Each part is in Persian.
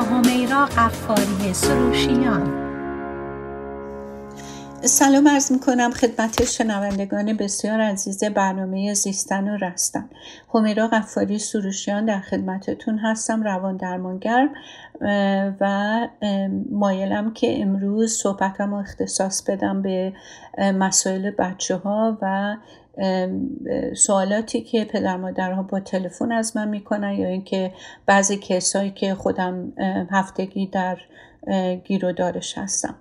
همیرا قفاری سروشیان. سلام عرض می کنم خدمت شنوندگان بسیار عزیز برنامه زیستن و رستن. همیرا قفاری سروشیان در خدمتتون هستم روان درمانگر و مایلم که امروز صحبتم اختصاص بدم به مسائل بچه ها و سوالاتی که پدر مادرها با تلفن از من می‌کنن یا اینکه بعضی کسایی که خودم هفتگی در گیرودارش هستم.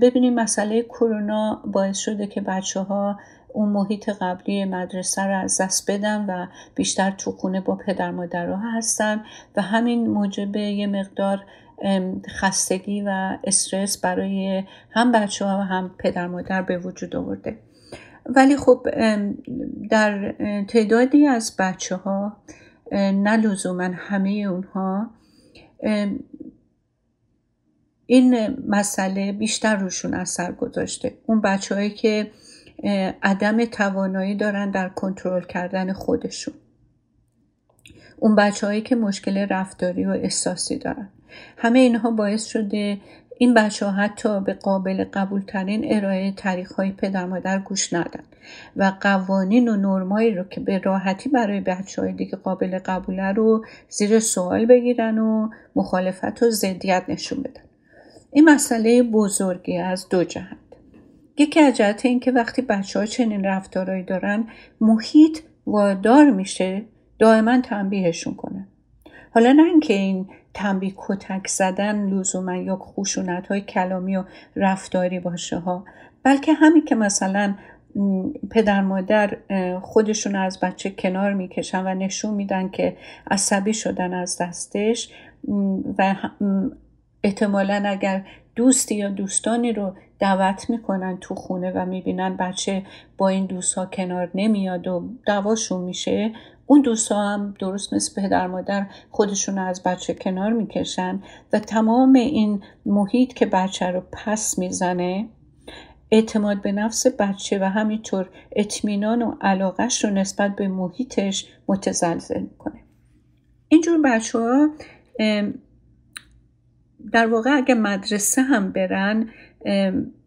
ببینیم مسئله کرونا باعث شده که بچه ها اون محیط قبلی مدرسه رو از دست بدن و بیشتر تو خونه با پدر مادرها هستن و همین موجب یه مقدار خستگی و استرس برای هم بچه ها و هم پدر مادر به وجود آورده. ولی خب در تعدادی از بچه ها نه لزوما همه اونها این مسئله بیشتر روشون اثر گذاشته. اون بچههایی که عدم توانایی دارن در کنترل کردن خودشون. اون بچههایی که مشکل رفتاری و احساسی دارن. همه اینها باعث شده این بچه ها حتی به قابل قبول ترین ارائه تاریخ های پدر مادر گوش ندن و قوانین و نرمایی رو که به راحتی برای بچه های دیگه قابل قبوله رو زیر سوال بگیرن و مخالفت و زدیت نشون بدن. این مسئله بزرگی از دو جهت. یکی از جهت این که وقتی بچه ها چنین رفتارهایی دارن محیط وادار میشه دائما تنبیهشون کنه. حالا نه اینکه این تنبیه کتک زدن لزوما یا خشونت های کلامی و رفتاری باشه ها. بلکه همین که مثلا پدر مادر خودشون از بچه کنار می‌کشن و نشون میدن که عصبی شدن از دستش و احتمالا اگر دوستی یا دوستانی رو دعوت می‌کنن تو خونه و می‌بینن بچه با این دوست ها کنار نمیاد و دعواشون میشه اون ها هم درست مثل پدر مادر خودشون از بچه کنار می‌کشن و تمام این محیط که بچه رو پس می‌زنه اعتماد به نفس بچه و همینطور اطمینان و علاقش رو نسبت به محیطش متزلزل می‌کنه. اینجور بچه ها در واقع اگه مدرسه هم برن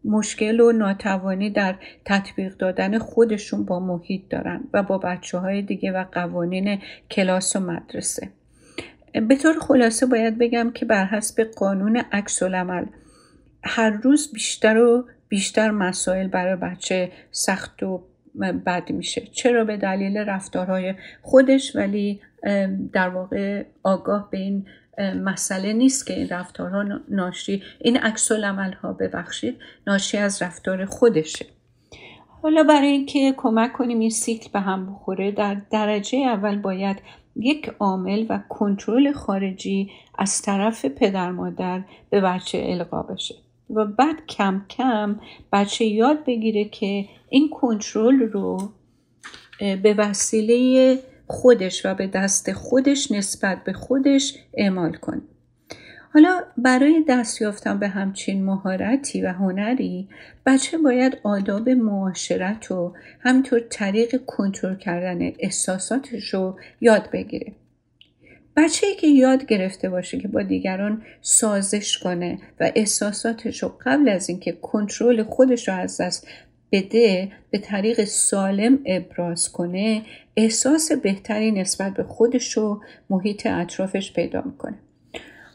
مشکل و ناتوانی در تطبیق دادن خودشون با محیط دارن و با بچه های دیگه و قوانین کلاس و مدرسه. به طور خلاصه باید بگم که بر حسب قانون عکس العمل هر روز بیشتر و بیشتر مسائل برای بچه سخت و بد میشه. چرا؟ به دلیل رفتارهای خودش ولی در واقع آگاه به این مسئله نیست که این رفتارها ناشی این عکس ها ببخشید ناشی از رفتار خودشه. حالا برای اینکه کمک کنیم این سیکل به هم بخوره در درجه اول باید یک عامل و کنترل خارجی از طرف پدر مادر به بچه القا بشه. و بعد کم کم بچه یاد بگیره که این کنترل رو به وسیله خودش و به دست خودش نسبت به خودش اعمال کنه حالا برای دست یافتن به همچین مهارتی و هنری بچه باید آداب معاشرت و همینطور طریق کنترل کردن احساساتش رو یاد بگیره. بچه که یاد گرفته باشه که با دیگران سازش کنه و احساساتش رو قبل از اینکه کنترل خودش رو از دست بده به طریق سالم ابراز کنه احساس بهتری نسبت به خودش و محیط اطرافش پیدا می‌کنه.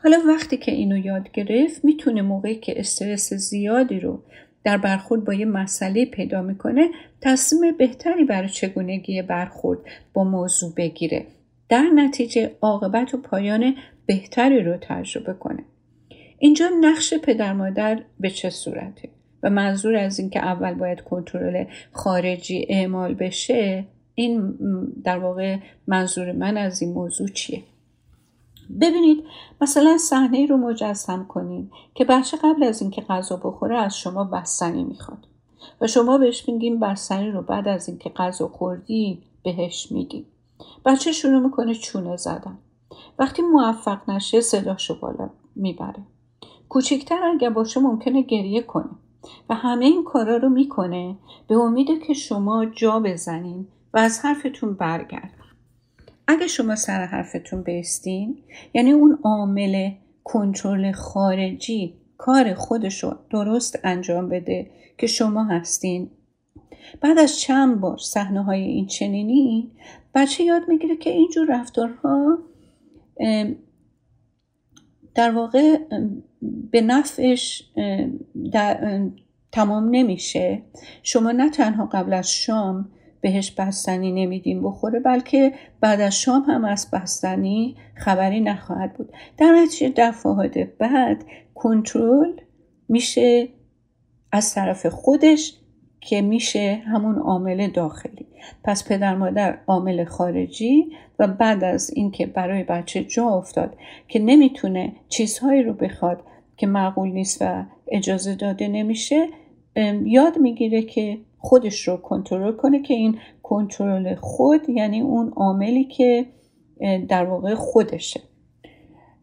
حالا وقتی که اینو یاد گرفت می‌تونه موقعی که استرس زیادی رو در برخورد با یه مسئله پیدا می‌کنه تصمیم بهتری برای چگونگی برخورد با موضوع بگیره. در نتیجه عاقبت و پایان بهتری رو تجربه کنه. اینجا نقش پدر مادر به چه صورته؟ و منظور از اینکه اول باید کنترل خارجی اعمال بشه این در واقع منظور من از این موضوع چیه؟ ببینید مثلا صحنه رو مجسم کنید که بچه قبل از اینکه غذا بخوره از شما بستنی می‌خواد و شما بهش میگیم بستنی رو بعد از اینکه غذا خوردی بهش میدی بچه شروع می‌کنه چونه زدن. وقتی موفق نشه صداشو بالا می‌بره. کوچکتر اگر باشه ممکنه گریه کنه. و همه این کارا رو می‌کنه. به امید که شما جا بزنین و از حرفتون برگرد اگه شما سر حرفتون بیستین یعنی اون عامل کنترل خارجی کار خودش رو درست انجام بده که شما هستین. بعد از چند بار صحنه های این چنینی بچه یاد می‌گیره که اینجور رفتارها در واقع به نفعش تمام نمیشه. شما نه تنها قبل از شام بهش بستنی نمیدیم بخوره بلکه بعد از شام هم از بستنی خبری نخواهد بود. در نتیجه دفعات بعد کنترل میشه از طرف خودش که میشه همون عامل داخلی. پس پدر مادر عامل خارجی و بعد از اینکه برای بچه جا افتاد که نمی‌تونه چیزهایی رو بخواد که معقول نیست و اجازه داده نمیشه یاد می‌گیره که خودش رو کنترل کنه که این کنترل خود یعنی اون عاملی که در واقع خودشه.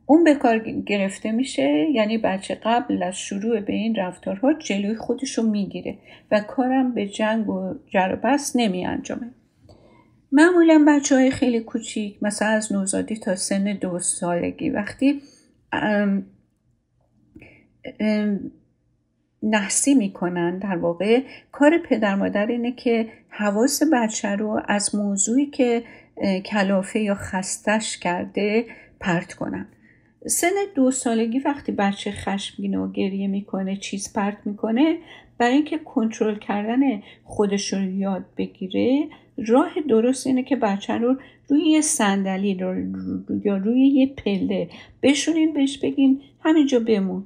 اون به کار گرفته میشه یعنی بچه قبل از شروع به این رفتارها جلوی خودش رو می‌گیره و کارم به جنگ و جربست نمی انجامه معمولا بچه های خیلی کوچیک مثلا از نوزادی تا سن دو سالگی وقتی نحسی می‌کنن در واقع کار پدر مادر اینه که حواس بچه رو از موضوعی که کلافه یا خستش کرده پرت کنن. سن دو سالگی وقتی بچه خشمگین و گریه می‌کنه چیز پرت می‌کنه برای اینکه کنترل کردن خودش رو یاد بگیره راه درست اینه که بچه رو روی یه صندلی رو یا روی یه پله بشونین بهش بگین همینجا بمون.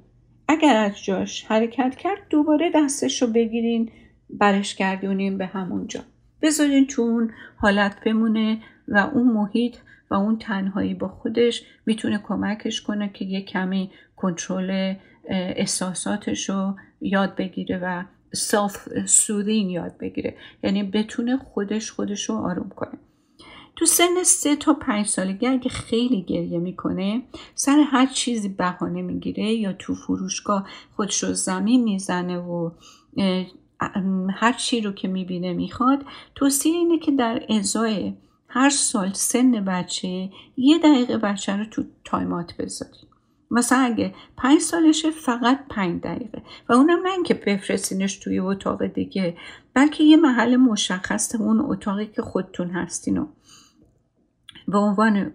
اگر از جاش حرکت کرد دوباره دستش رو بگیرین برش گردونین به همونجا. بذارین تو اون حالت بمونه و اون محیط و اون تنهایی با خودش می‌تونه کمکش کنه که یه کمی کنترل احساساتش رو یاد بگیره و سالف سودین یاد بگیره. یعنی بتونه خودش خودش رو آروم کنه. تو سن سه تا پنج سالگی اگه خیلی گریه می‌کنه سر هر چیزی بهانه می‌گیره یا تو فروشگاه خودش رو زمین می‌زنه و هر چی رو که می‌بینه می‌خواد توصیه اینه که در ازای هر سال سن بچه یه دقیقه بچه رو تو time out بذاری. مثلا اگه پنج سالشه فقط پنج دقیقه. و اونم نه اینکه بفرستینش توی اتاق دیگه بلکه یه محل مشخص اون اتاقی که خودتون هستین و به عنوان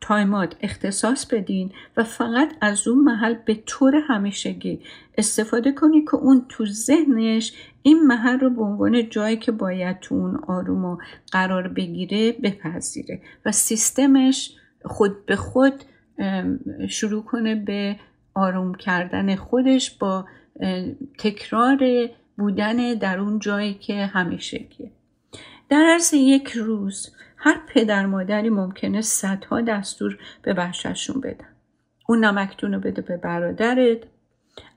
time out اختصاص بدین و فقط از اون محل به طور همیشگی استفاده کنی که اون تو ذهنش این محل رو به عنوان جایی که باید تو اون آروم و قرار بگیره بپذیره و سیستمش خود به خود شروع کنه به آروم کردن خودش با تکرار بودن در اون جایی که همیشگیه. در عرض یک روز هر پدر مادری ممکنه صدها دستور به بچهشون بدن. اون نمکتون رو بده به برادرت.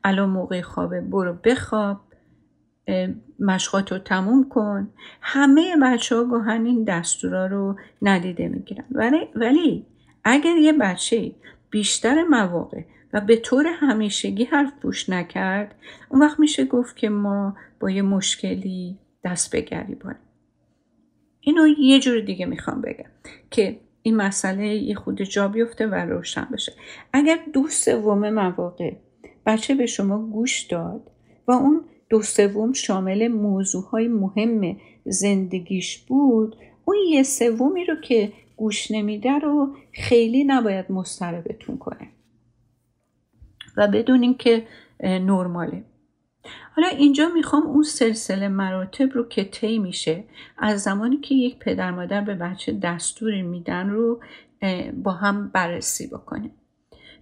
الان موقع خوابه برو بخواب. مشقات رو تموم کن. همه بچه ها گاهن این دستورا رو ندیده می‌گیرن. ولی, ولی اگر یه بچه بیشتر مواقع و به طور همیشگی حرف پوش نکرد اون وقت میشه گفت که ما با یه مشکلی دست به گریبانیم. اینو یه جور دیگه می‌خوام بگم که این مسئله یه خود جا بیفته و روشن بشه. اگر دو سوم مواقع بچه به شما گوش داد و اون دو سوم شامل موضوع های مهم زندگیش بود اون یه سومی رو که گوش نمیده رو خیلی نباید مستربتون کنه. و بدونین که نرماله. حالا اینجا می‌خوام اون سلسله مراتب رو که طی میشه از زمانی که یک پدر مادر به بچه دستوری میدن رو با هم بررسی بکنیم.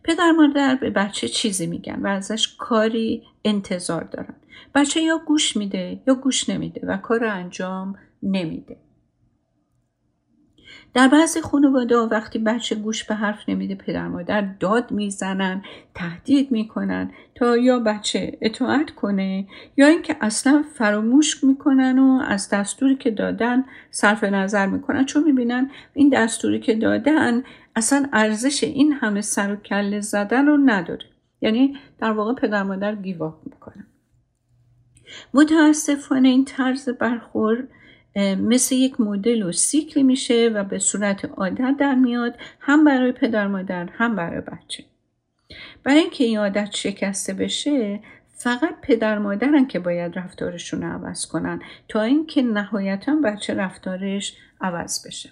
پدر مادر به بچه چیزی میگن و ازش کاری انتظار دارن. بچه یا گوش میده یا گوش نمیده و کار رو انجام نمیده. در بعضی خانواده وقتی بچه گوش به حرف نمیده پدر مادر داد می‌زنن تهدید می‌کنن تا یا بچه اطاعت کنه یا اینکه اصلا فراموش می‌کنن و از دستوری که دادن صرف نظر می‌کنن. چون می‌بینن این دستوری که دادن اصلا ارزش این همه سر و کله زدن رو نداره. یعنی در واقع پدر مادر گیواب می‌کنن. متاسفانه این طرز برخورد مثل یک مدل و سیکلی میشه و به صورت عادت در میاد هم برای پدر مادر هم برای بچه. برای اینکه این عادت شکسته بشه فقط پدر مادرن که باید رفتارشون رو عوض کنن تا اینکه نهایتا بچه رفتارش عوض بشه.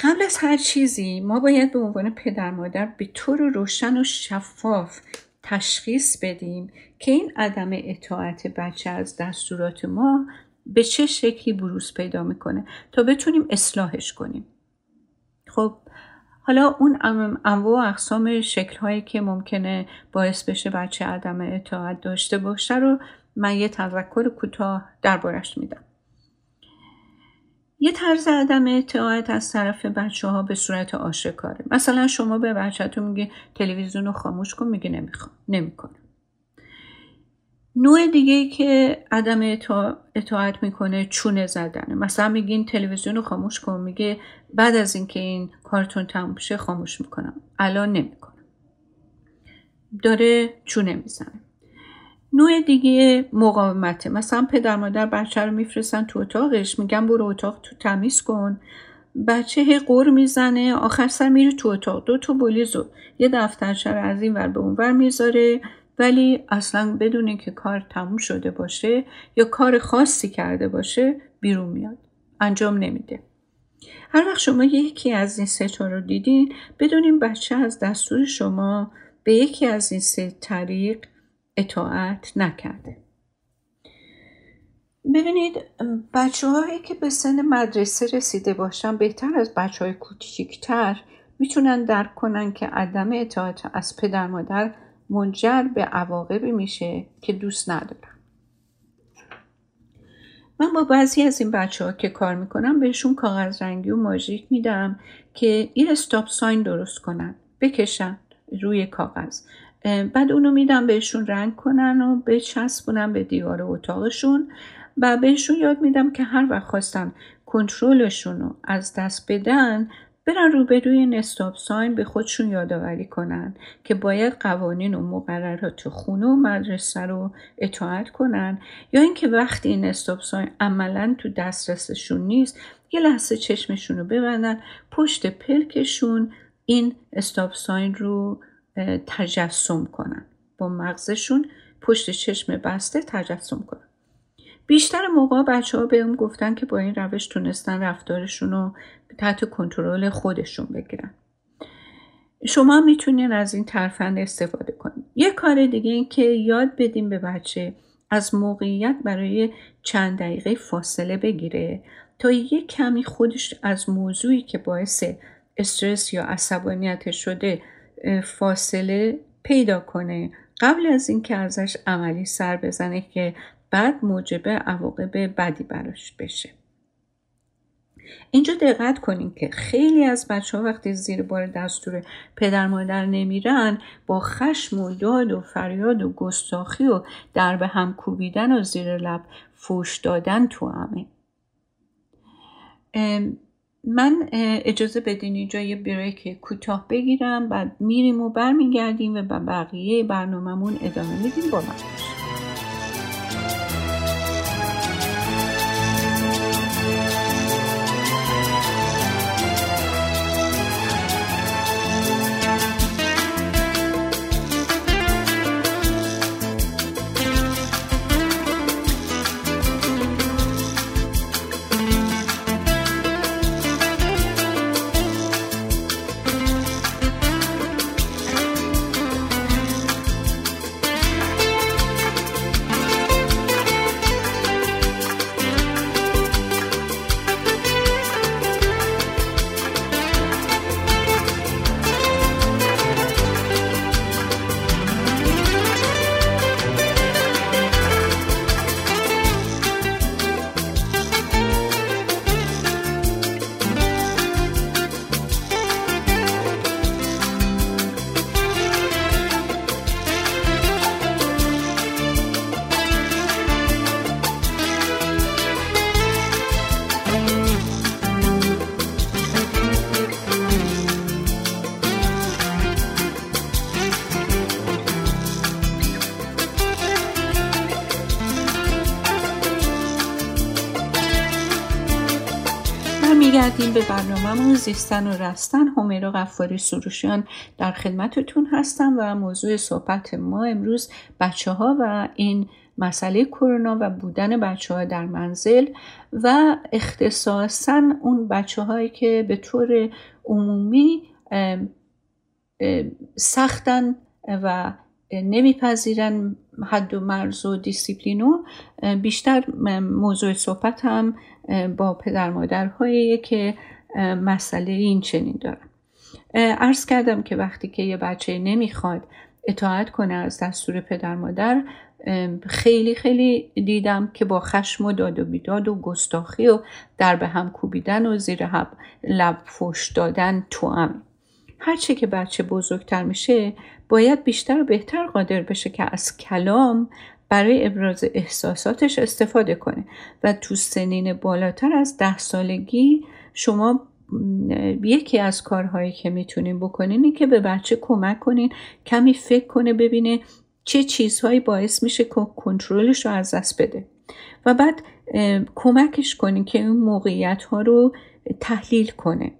قبل از هر چیزی ما باید به عنوان پدر مادر به طور روشن و شفاف تشخیص بدیم که این عدم اطاعت بچه از دستورات ما به چه شکلی بروز پیدا می‌کنه تا بتونیم اصلاحش کنیم. خب حالا اون انواع و اقسام شکل هایی که ممکنه باعث بشه بچه عدم اطاعت داشته باشه رو من یه تذکر کوتاه دربارش میدم. یه طرز عدم اطاعت از طرف بچه ها به صورت آشکاره. مثلا شما به بچهتون میگه تلویزیون رو خاموش کن میگه نمی‌خوام نمی‌کنه نوع دیگه ای که عدم اطاعت می‌کنه چونه زدنه. مثلا میگین تلویزیون رو خاموش کن میگه بعد از اینکه این کارتون تموم شه خاموش می‌کنم. الان نمی‌کنم. داره چونه می‌زنه. نوع دیگه مقاومته. مثلا پدر مادر بچه رو میفرستن تو اتاقش میگن برو اتاق تو تمیز کن. بچه هی قور می‌زنه آخر سر میره تو اتاق. دو تا بولیزو یه دفترچه رو از این ور به اون ور می‌ذاره. ولی اصلا بدون که کار تموم شده باشه یا کار خاصی کرده باشه بیرون میاد. انجام نمیده. هر وقت شما یکی از این سه رو دیدین بدونین بچه از دستور شما به یکی از این سه طریق اطاعت نکرده. ببینید بچه هایی که به سن مدرسه رسیده باشن بهتر از بچه های کوچیکتر می‌تونن درک کنن که عدم اطاعت از پدر مادر منجر به عواقبی میشه که دوست ندارم من با بعضی از این بچه ها که کار می‌کنم بهشون کاغذ رنگی و ماژیک میدم که این استاپ ساین درست کنن بکشن روی کاغذ. بعد اونو میدم بهشون رنگ کنن و بچسبونم به دیوار اتاقشون و بهشون یاد میدم که هر وقت خواستن کنترلشون رو از دست بدن برن روبروی این استاپ ساین به خودشون یادآوری کنن که باید قوانین و مقررات خونه و مدرسه رو اطاعت کنن یا اینکه وقتی این استاپ ساین عملا تو دسترسشون نیست یه لحظه چشمشون رو ببندن پشت پلکشون این استاپ ساین رو تجسم کنن. با مغزشون پشت چشم بسته تجسم کنن. بیشتر موقع بچه ها بهم گفتن که با این روش تونستن رفتارشون رو تحت کنترل خودشون بگیرن. شما می‌تونین از این ترفند استفاده کنید یه کار دیگه این که یاد بدیم به بچه از موقعیت برای چند دقیقه فاصله بگیره تا یه کمی خودش از موضوعی که باعث استرس یا عصبانیت شده فاصله پیدا کنه. قبل از اینکه ازش عملی سر بزنه که بعد موجب عواقب بدی براش بشه. اینجا دقت کنین که خیلی از بچه ها وقتی زیر بار دستور پدر مادر نمیرن با خشم و داد و فریاد و گستاخی و در به هم کوبیدن و زیر لب فوش دادن تو همه. من اجازه بدین اینجا یه بریک کوتاه بگیرم بعد میریم و برمیگردیم و به بقیه برنامهمون ادامه میدیم. با من زیستن و رستن همیرا غفاری سروشیان در خدمتتون هستم و موضوع صحبت ما امروز بچه ها و این مسئله کرونا و بودن بچه ها در منزل و اختصاصا اون بچه هایی که به طور عمومی سختن و نمیپذیرن حد و مرز و دیسیپلینو بیشتر موضوع صحبت هم با پدر مادرهایی که مسئله این چنین دارن ارز کردم که وقتی که یه بچه نمی‌خواد اطاعت کنه از دستور پدر مادر خیلی خیلی دیدم که با خشم و داد و بیداد و گستاخی و در به هم کوبیدن و زیر لب فش دادن تو هم. هرچه که بچه بزرگتر میشه باید بیشتر و بهتر قادر بشه که از کلام برای ابراز احساساتش استفاده کنه. و تو سنین بالاتر از ده سالگی شما یکی از کارهایی که می‌تونین بکنین این که به بچه کمک کنین کمی فکر کنه ببینه چه چیزهایی باعث میشه که کنترلش رو از دست بده. و بعد کمکش کنین که اون موقعیت ها رو تحلیل کنه.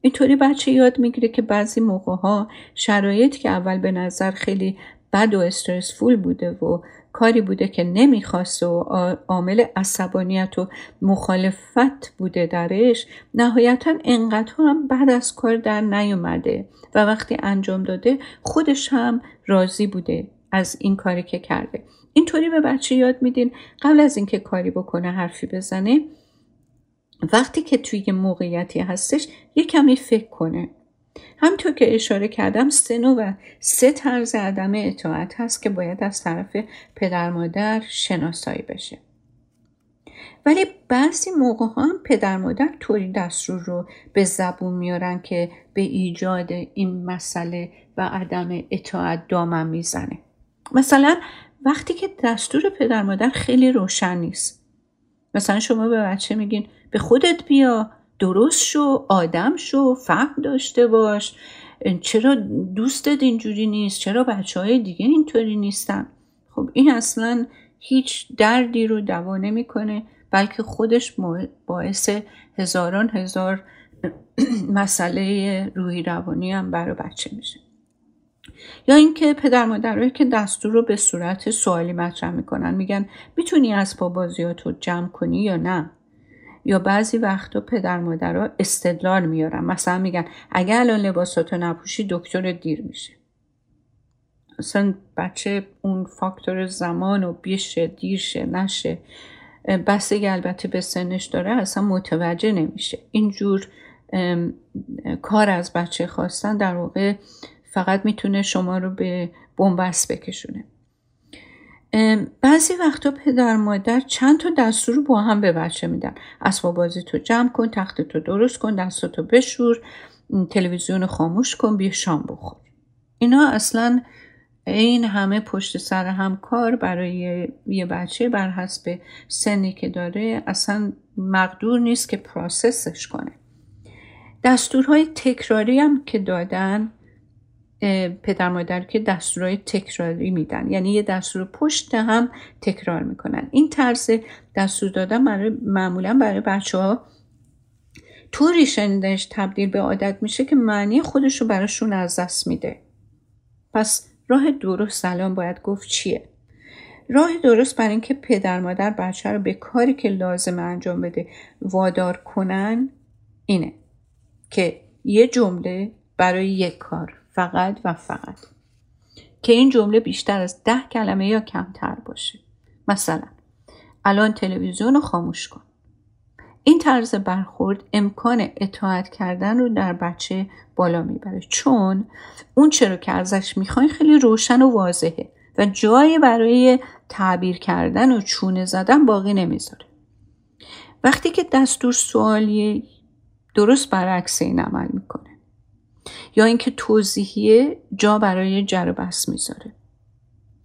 اینطوری بچه یاد می‌گیره که بعضی موقع ها شرایط که اول به نظر خیلی بد و استرسفول بوده و کاری بوده که نمی‌خواست و عامل عصبانیت و مخالفت بوده درش نهایتا انقدر هم بعد از کار در نیومده و وقتی انجام داده خودش هم راضی بوده از این کاری که کرده. اینطوری به بچه یاد میدین قبل از اینکه کاری بکنه حرفی بزنه وقتی که توی موقعیتی هستش یه کمی فکر کنه. همطور که اشاره کردم سه نوع و سه طرز عدم اطاعت هست که باید از طرف پدر مادر شناسایی بشه. ولی بعضی موقع هم پدر مادر طوری دستور رو به زبون میارن که به ایجاد این مسئله و عدم اطاعت دامن می‌زنه. مثلا وقتی که دستور پدر مادر خیلی روشن نیست. مثلا شما به بچه میگین به خودت بیا. درست شو آدم شو فهم داشته باش. چرا دوستت اینجوری نیست؟ چرا بچه های دیگه اینطوری نیستن؟ خب این اصلا هیچ دردی رو دوا نمی‌کنه بلکه خودش باعث هزاران هزار مسئله روحی روانی هم برای بچه میشه. یا اینکه پدر مادرهایی که دستور رو به صورت سوالی مطرح می‌کنن میگن می‌تونی از بازیات رو جمع کنی یا نه؟ یا بعضی وقتا پدر مادرها استدلال میارن. مثلا میگن اگر الان لباساتو نپوشی دکتر دیر میشه. اصلا بچه اون فاکتور زمان و بیشه دیرشه نشه. بستگی البته به سنش داره اصلا متوجه نمیشه. اینجور کار از بچه خواستن در واقع فقط می‌تونه شما رو به بنبست بکشونه. بعضی وقتا پدر مادر چند تا دستور رو با هم به بچه میدن. اسباب بازی تو جمع کن تخت تو درست کن دستاتو بشور تلویزیون خاموش کن بیا شام بخور. اینا اصلا این همه پشت سر هم کار برای یه بچه بر حسب سنی که داره اصلا مقدور نیست که پراسسش کنه. دستورهای تکراری هم که دادن پدر مادر که دستورهای تکراری میدن. یعنی یه دستور پشت هم تکرار می‌کنن. این طرز دستور دادن برای معمولا برای بچه ها طوری شنیدنش تبدیل به عادت میشه که معنی خودش رو براشون از دست میده. پس راه درست سلام باید گفت چیه؟ راه درست برای اینکه پدر مادر بچه رو به کاری که لازم انجام بده وادار کنن اینه که یه جمله برای یک کار. فقط و فقط. که این جمله بیشتر از ده کلمه یا کمتر باشه. مثلا الان تلویزیون رو خاموش کن. این طرز برخورد امکان اطاعت کردن رو در بچه بالا می‌بره. چون اون چرا که ازش می‌خواین خیلی روشن و واضحه و جایی برای تعبیر کردن و چونه زدن باقی نمی‌ذاره. وقتی که دستور سوالی درست برعکس این عمل می‌کنه. یا اینکه توضیحیه جا برای جر بحث می‌ذاره.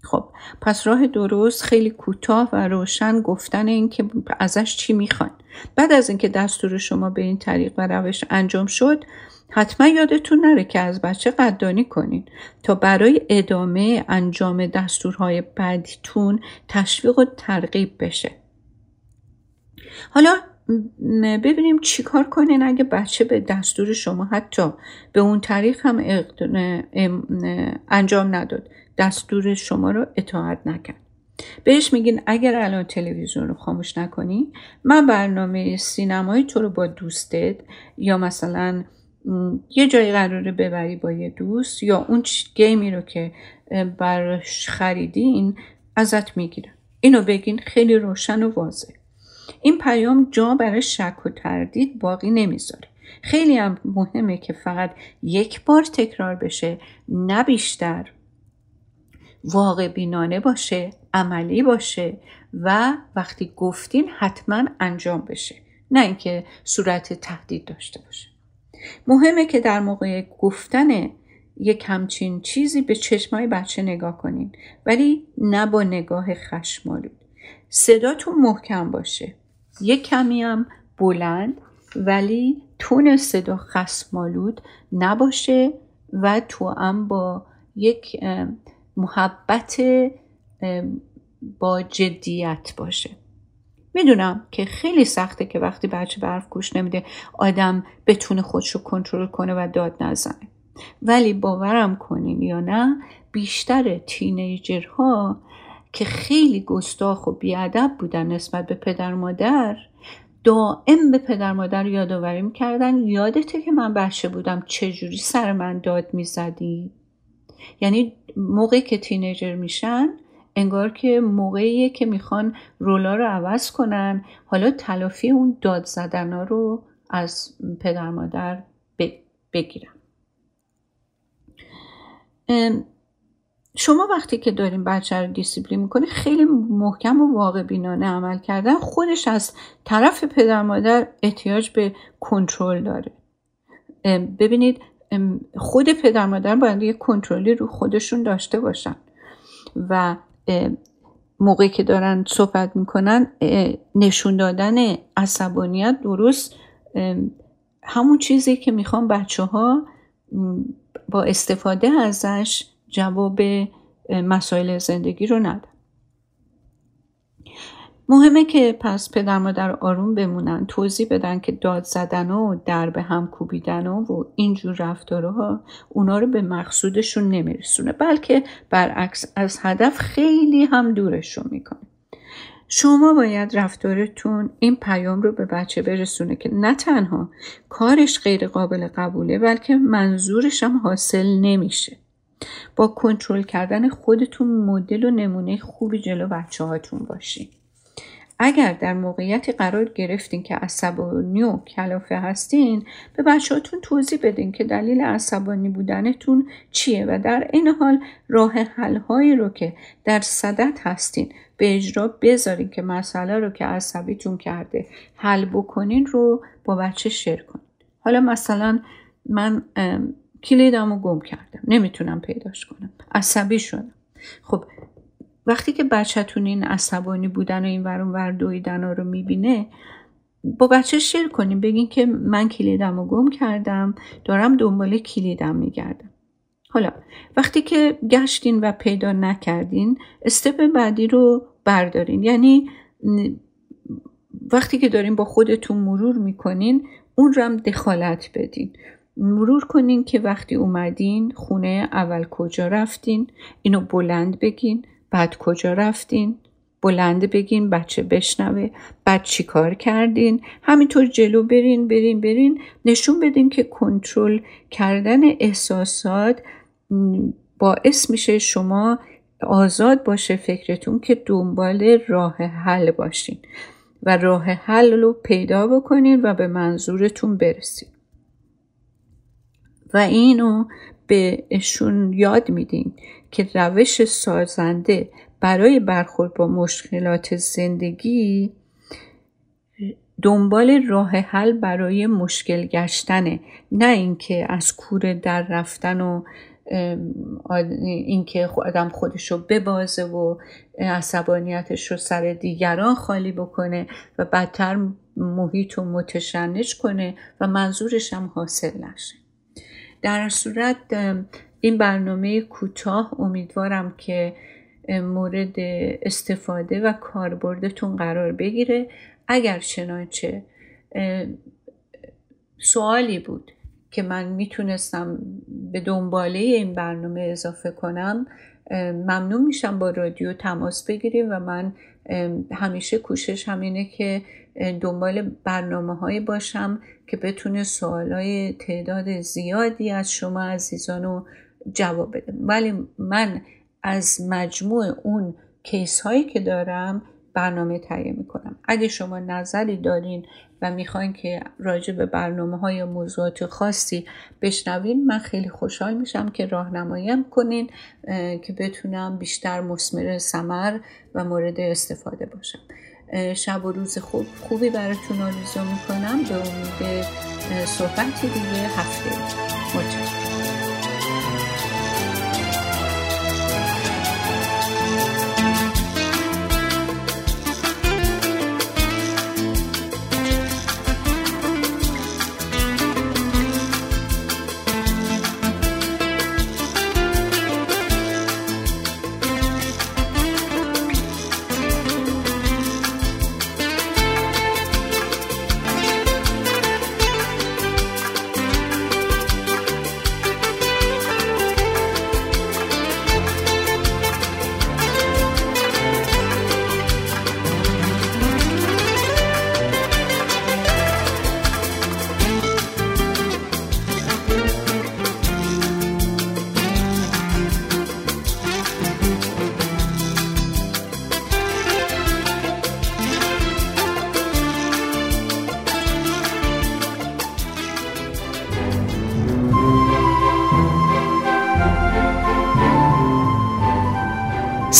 خب پس راه درست خیلی کوتاه و روشن گفتن اینکه ازش چی می‌خوان. بعد از اینکه دستور شما به این طریق و روش انجام شد حتما یادتون نره که از بچه قدردانی کنین تا برای ادامه انجام دستورهای بعدیتون تشویق و ترغیب بشه. حالا ببینیم چیکار کنین اگه بچه به دستور شما حتی به اون طریق هم انجام نداد دستور شما رو اطاعت نکرد. بهش میگین اگر الان تلویزیون رو خاموش نکنی من برنامه سینمایی تو رو با دوستت یا مثلا یه جایی قراره ببری با یه دوست یا اون گیمی رو که براش خریدین ازت می‌گیرن. اینو بگین خیلی روشن و واضح. این پیام جا برای شک و تردید باقی نمی‌ذاره. خیلی هم مهمه که فقط یک بار تکرار بشه نه بیشتر. واقع بینانه باشه عملی باشه و وقتی گفتین حتما انجام بشه. نه اینکه صورت تهدید داشته باشه. مهمه که در موقع گفتن یک همچین چیزی به چشمای بچه نگاه کنین ولی نه با نگاه خشمالود صداتون محکم باشه. یک کمی هم بلند ولی تون صدا خسمالود نباشه و تو هم با یک محبت با جدیت باشه. می‌دونم که خیلی سخته که وقتی بچه برف گوش نمیده آدم بتونه خودش رو کنترل کنه و داد نزنه. ولی باورم کنین یا نه بیشتر تینیجرها که خیلی گستاخ و بیادب بودن نسبت به پدر مادر دائم به پدر مادر یادآوری می‌کردن. یادته که من بچه بودم چجوری سر من داد می‌زدی؟ یعنی موقعی که تینیجر میشن انگار که موقعیه که می‌خوان رولا رو عوض کنن. حالا تلافی اون داد زدن ها رو از پدر مادر بگیرن شما وقتی که داریم بچه رو دیسیپلین می‌کنی خیلی محکم و واقع بینانه عمل کردن خودش از طرف پدر مادر احتیاج به کنترل داره. ببینید خود پدر مادر باید یه کنترلی رو خودشون داشته باشن. و موقعی که دارن صحبت می‌کنن نشون دادن عصبانیت درست همون چیزی که می‌خوان بچه ها با استفاده ازش جواب مسائل زندگی رو ندن. مهمه که پس پدر مادر آروم بمونن توضیح بدن که داد زدن و در به هم کوبیدن و اینجور رفتارها اونا رو به مقصودشون نمیرسونه بلکه برعکس از هدف خیلی هم دورشون می‌کنه. شما باید رفتارتون این پیام رو به بچه برسونه که نه تنها کارش غیر قابل قبوله بلکه منظورش هم حاصل نمیشه. با کنترل کردن خودتون مدل و نمونه خوبی جلو بچه هاتون باشین اگر در موقعیتی قرار گرفتین که عصبانی و کلافه هستین به بچهاتون توضیح بدین که دلیل عصبانی بودنتون چیه و در این حال راه حل هایی رو که در صدت هستین به اجرا بذارین که مسئله رو که عصبیتون کرده حل بکنین رو با بچه شیر کنین. حالا مثلا من کلیدم رو گم کردم. نمی‌تونم پیداش کنم. عصبی شدم. خب وقتی که بچهتون این عصبانی بودن و این ورون ور دویدن رو می‌بینه با بچه شیر کنیم. بگین که من کلیدم رو گم کردم دارم دنبال کلیدم میگردم. حالا وقتی که گشتین و پیدا نکردین استپ بعدی رو بردارین. یعنی وقتی که دارین با خودتون مرور می‌کنین اون رو هم دخالت بدین. مرور کنین که وقتی اومدین خونه اول کجا رفتین؟ اینو بلند بگین بعد کجا رفتین؟ بلند بگین بچه بشنوه بعد چی کار کردین؟ همینطور جلو برین برین برین. نشون بدین که کنترل کردن احساسات باعث میشه شما آزاد باشه فکرتون که دنبال راه حل باشین و راه حل رو پیدا بکنین و به منظورتون برسید و اینو بهشون یاد میدین که روش سازنده برای برخورد با مشکلات زندگی دنبال راه حل برای مشکل گشتنه. نه اینکه از کوره در رفتن و اینکه آدم خودش رو ببازه و عصبانیتش رو سر دیگران خالی بکنه و بدتر محیط رو متشنج کنه و منظورش هم حاصل نشه. در صورت این برنامه کوتاه امیدوارم که مورد استفاده و کاربردتون قرار بگیره. اگر چنانچه سوالی بود که من می‌تونستم به دنباله این برنامه اضافه کنم ممنون میشم با رادیو تماس بگیریم و من همیشه کوشش همینه که دنبال برنامه هایی باشم که بتونه سوال های تعداد زیادی از شما عزیزان رو جواب بده. ولی من از مجموع اون کیس هایی که دارم برنامه تهیه می‌کنم. اگه شما نظری دارین و می‌خواین که راجع به برنامه های موضوعات خاصی بشنوین من خیلی خوشحال میشم که راهنماییم کنین که بتونم بیشتر مسمر سمر و مورد استفاده باشم. شب و روز خوب خوبی براتون آرزو می‌کنم. به امید صحبتی دیگه هفته. متشکرم.